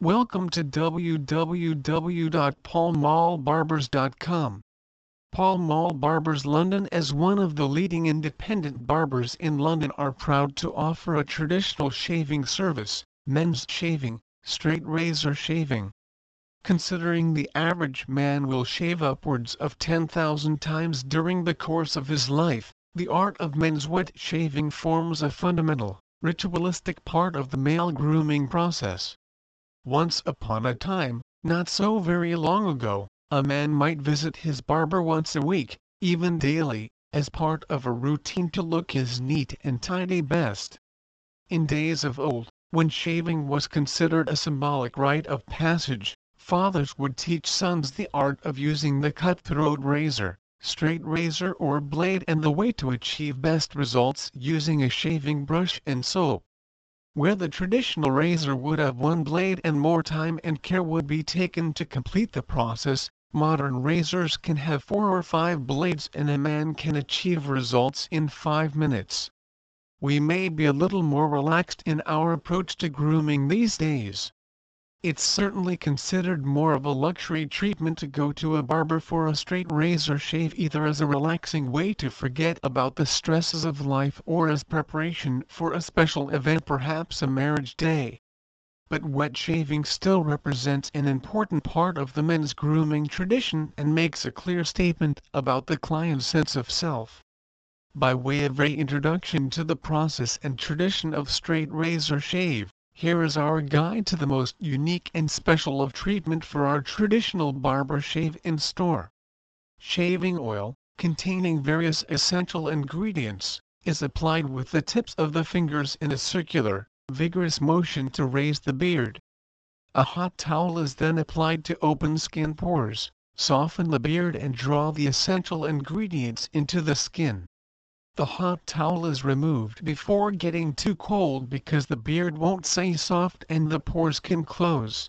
Welcome to www.pallmallbarbers.com. Pall Mall Barbers London as one of the leading independent barbers in London are proud to offer a traditional shaving service, men's shaving, straight razor shaving. Considering the average man will shave upwards of 10,000 times during the course of his life, the art of men's wet shaving forms a fundamental, ritualistic part of the male grooming process. Once upon a time, not so very long ago, a man might visit his barber once a week, even daily, as part of a routine to look his neat and tidy best. In days of old, when shaving was considered a symbolic rite of passage, fathers would teach sons the art of using the cutthroat razor, straight razor or blade and the way to achieve best results using a shaving brush and soap. Where the traditional razor would have one blade and more time and care would be taken to complete the process, Modern razors can have four or five blades and a man can achieve results in five minutes. We may be a little more relaxed in our approach to grooming these days. It's certainly considered more of a luxury treatment to go to a barber for a straight razor shave either as a relaxing way to forget about the stresses of life or as preparation for a special event perhaps a marriage day but wet shaving still represents an important part of the men's grooming tradition and makes a clear statement about the client's sense of self. By way of reintroduction to the process and tradition of straight razor shave, here is our guide to the most unique and special of treatment for our traditional barber shave in store. Shaving oil, containing various essential ingredients, is applied with the tips of the fingers in a circular, vigorous motion to raise the beard. A hot towel is then applied to open skin pores, soften the beard and draw the essential ingredients into the skin. The hot towel is removed before getting too cold because the beard won't stay soft and the pores can close.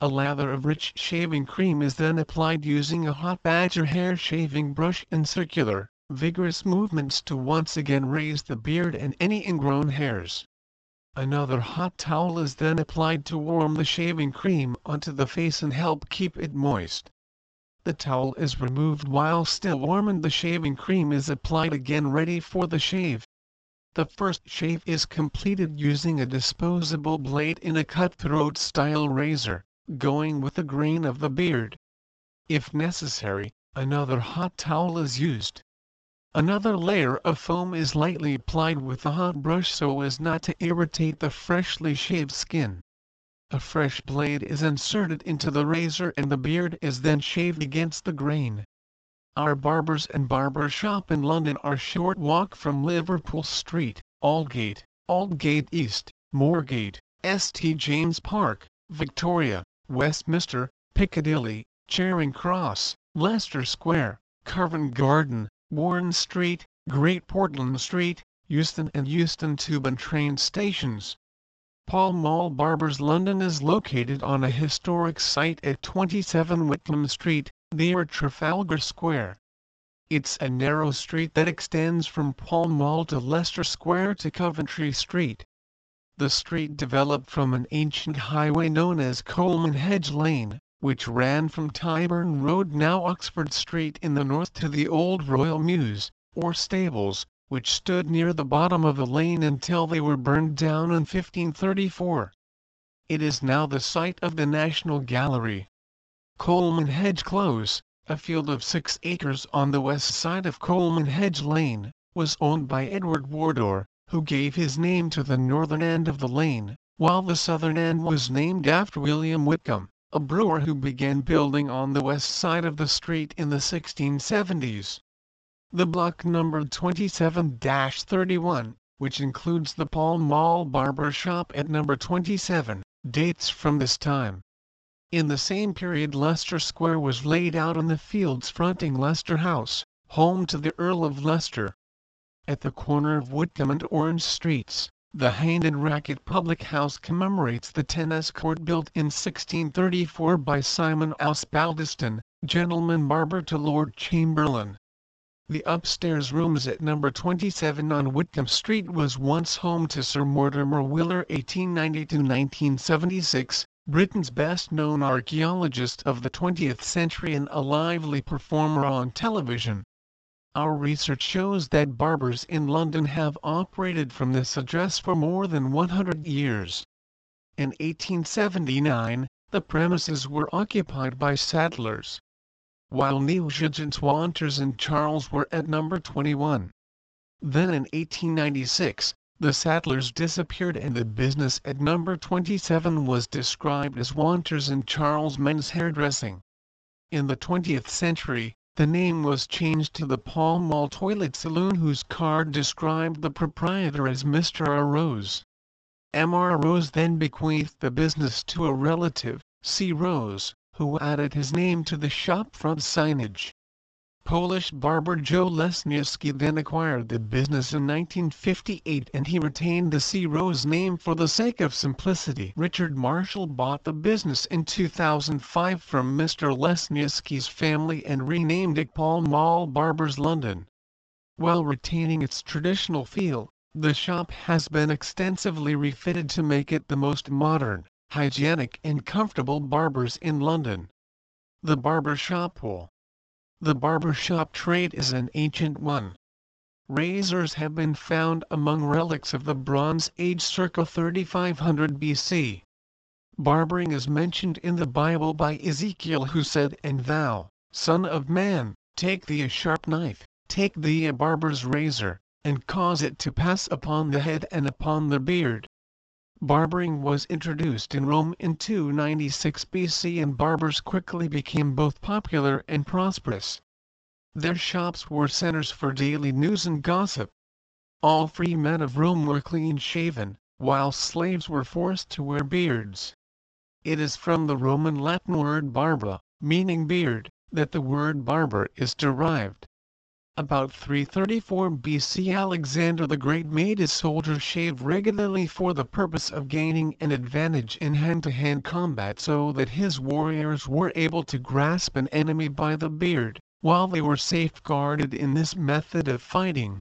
A lather of rich shaving cream is then applied using a hot badger hair shaving brush and circular, vigorous movements to once again raise the beard and any ingrown hairs. Another hot towel is then applied to warm the shaving cream onto the face and help keep it moist. The towel is removed while still warm and the shaving cream is applied again ready for the shave. The first shave is completed using a disposable blade in a cutthroat style razor, going with the grain of the beard. If necessary, another hot towel is used. Another layer of foam is lightly applied with a hot brush so as not to irritate the freshly shaved skin. A fresh blade is inserted into the razor and the beard is then shaved against the grain. Our barbers and barber shop in London are short walk from Liverpool Street, Aldgate, Aldgate East, Moorgate, St James Park, Victoria, Westminster, Piccadilly, Charing Cross, Leicester Square, Covent Garden, Warren Street, Great Portland Street, Euston and Euston Tube and train stations. Pall Mall Barbers London is located on a historic site at 27 Whitcomb Street, near Trafalgar Square. It's a narrow street that extends from Pall Mall to Leicester Square to Coventry Street. The street developed from an ancient highway known as Coleman Hedge Lane, which ran from Tyburn Road now Oxford Street in the north to the old Royal Mews, or stables, which stood near the bottom of the lane until they were burned down in 1534. It is now the site of the National Gallery. Coleman Hedge Close, a field of six acres on the west side of Coleman Hedge Lane, was owned by Edward Wardour, who gave his name to the northern end of the lane, while the southern end was named after William Whitcomb a brewer who began building on the west side of the street in the 1670s. The block numbered 27-31, which includes the Pall Mall Barber Shop at number 27, dates from this time. In the same period Leicester Square was laid out on the fields fronting Leicester House, home to the Earl of Leicester. At the corner of Whitcomb and Orange Streets, the Hand and Racket Public House commemorates the tennis court built in 1634 by Simon Osbaldiston, gentleman barber to Lord Chamberlain. The upstairs rooms at number 27 on Whitcomb Street was once home to Sir Mortimer Wheeler 1890-1976, Britain's best-known archaeologist of the 20th century and a lively performer on television. Our research shows that barbers in London have operated from this address for more than 100 years. In 1879, the premises were occupied by settlers, while Neil Nugents Wanters and Charles were at number 21. Then in 1896, the settlers disappeared and the business at number 27 was described as Wanters and Charles Men's Hairdressing. In the 20th century, the name was changed to the Pall Mall Toilet Saloon whose card described the proprietor as Mr. R. Rose. M. R. Rose then bequeathed the business to a relative, C. Rose, who added his name to the shop front signage. Polish barber Joe Lesniewski then acquired the business in 1958 and he retained the C. Rose name for the sake of simplicity. Richard Marshall bought the business in 2005 from Mr. Lesniewski's family and renamed it Pall Mall Barbers London. While retaining its traditional feel, the shop has been extensively refitted to make it the most modern, hygienic and comfortable barbers in London. The Barber Shop Pool the barber shop trade is an ancient one. Razors have been found among relics of the Bronze Age circa 3500 BC. Barbering is mentioned in the Bible by Ezekiel who said, And thou, son of man, take thee a sharp knife, take thee a barber's razor, and cause it to pass upon the head and upon the beard. Barbering was introduced in Rome in 296 BC and barbers quickly became both popular and prosperous. Their shops were centers for daily news and gossip. All free men of Rome were clean-shaven, while slaves were forced to wear beards. It is from the Roman Latin word barba, meaning beard, that the word barber is derived. About 334 BC Alexander the Great made his soldiers shave regularly for the purpose of gaining an advantage in hand-to-hand combat so that his warriors were able to grasp an enemy by the beard, while they were safeguarded in this method of fighting.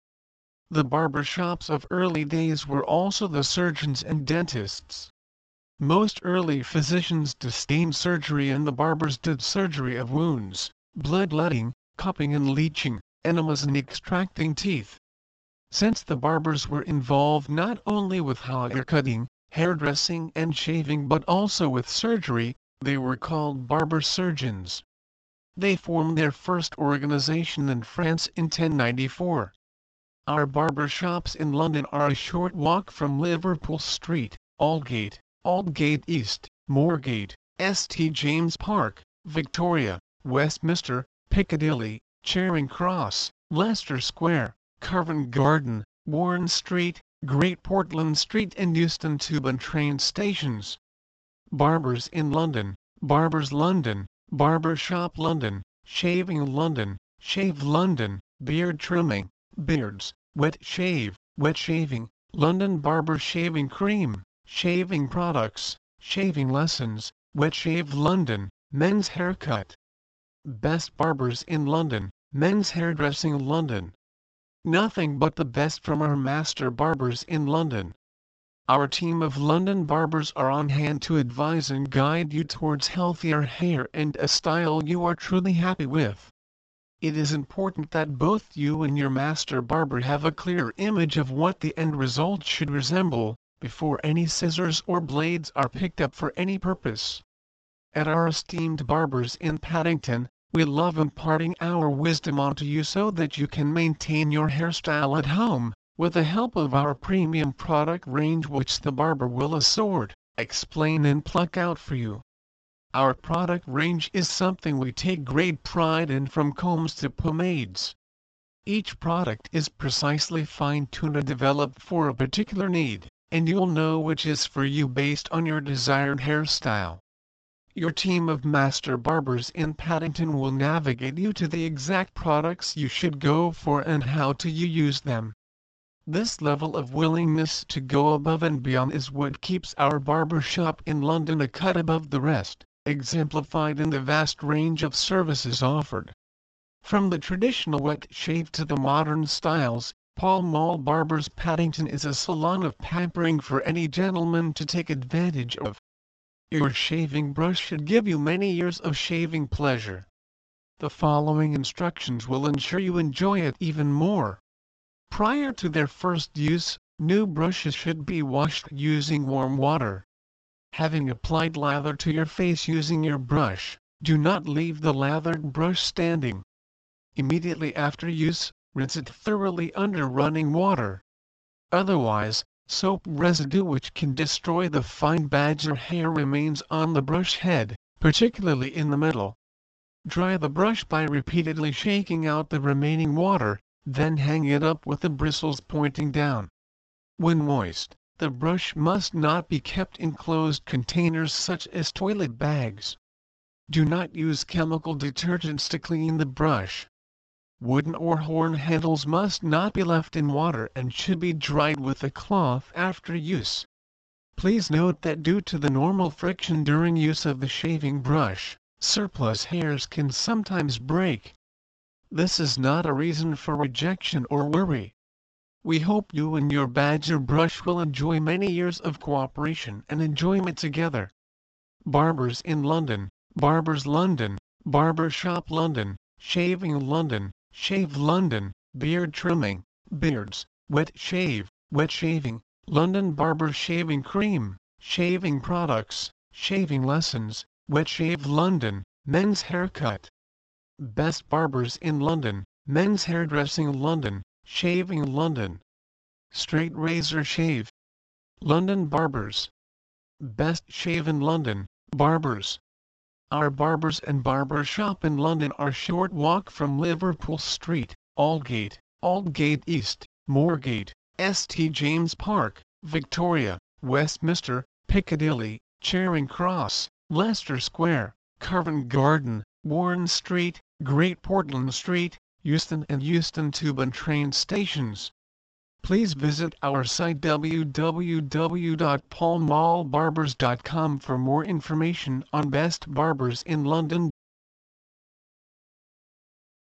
The barber shops of early days were also the surgeons and dentists. Most early physicians disdained surgery and the barbers did surgery of wounds, bloodletting, cupping and leeching enemas and extracting teeth. Since the barbers were involved not only with hair cutting, hairdressing and shaving but also with surgery, they were called barber surgeons. They formed their first organization in France in 1094. Our barber shops in London are a short walk from Liverpool Street, Aldgate, Aldgate East, Moorgate, St James Park, Victoria, Westminster, Piccadilly, Charing Cross, Leicester Square, Covent Garden, Warren Street, Great Portland Street and Euston Tube and train stations. Barbers in London, Barbers London, Barber Shop London, Shaving London, Shave London, Beard Trimming, Beards, Wet Shave, Wet Shaving, London Barber Shaving Cream, Shaving Products, Shaving Lessons, Wet Shave London, Men's Haircut. Best Barbers in London, Men's Hairdressing London. Nothing but the best from our master barbers in London. Our team of London barbers are on hand to advise and guide you towards healthier hair and a style you are truly happy with. It is important that both you and your master barber have a clear image of what the end result should resemble, before any scissors or blades are picked up for any purpose. At our esteemed barbers in Paddington, we love imparting our wisdom onto you so that you can maintain your hairstyle at home, with the help of our premium product range which the barber will assort, explain and pluck out for you. Our product range is something we take great pride in from combs to pomades. Each product is precisely fine-tuned and developed for a particular need, and you'll know which is for you based on your desired hairstyle. Your team of master barbers in Paddington will navigate you to the exact products you should go for and how to use them. This level of willingness to go above and beyond is what keeps our barber shop in London a cut above the rest, exemplified in the vast range of services offered. From the traditional wet shave to the modern styles, Pall Mall Barbers Paddington is a salon of pampering for any gentleman to take advantage of. Your shaving brush should give you many years of shaving pleasure. The following instructions will ensure you enjoy it even more. Prior to their first use, new brushes should be washed using warm water. Having applied lather to your face using your brush, do not leave the lathered brush standing. Immediately after use, rinse it thoroughly under running water. Otherwise, soap residue which can destroy the fine badger hair remains on the brush head, particularly in the middle. Dry the brush by repeatedly shaking out the remaining water, then hang it up with the bristles pointing down. When moist, the brush must not be kept in closed containers such as toilet bags. Do not use chemical detergents to clean the brush. Wooden or horn handles must not be left in water and should be dried with a cloth after use. Please note that due to the normal friction during use of the shaving brush, surplus hairs can sometimes break. This is not a reason for rejection or worry. We hope you and your badger brush will enjoy many years of cooperation and enjoyment together. Barbers in London, Barbers London, Barber Shop London, Shaving London, Shave London, Beard Trimming, Beards, Wet Shave, Wet Shaving, London Barber Shaving Cream, Shaving Products, Shaving Lessons, Wet Shave London, Men's Haircut. Best Barbers in London, Men's Hairdressing London, Shaving London. Straight Razor Shave. London Barbers. Best Shave in London, Barbers. Our barbers and barber shop in London are short walk from Liverpool Street, Aldgate, Aldgate East, Moorgate, St James Park, Victoria, Westminster, Piccadilly, Charing Cross, Leicester Square, Covent Garden, Warren Street, Great Portland Street, Euston and Euston Tube and train stations. Please visit our site www.pallmallbarbers.com for more information on best barbers in London.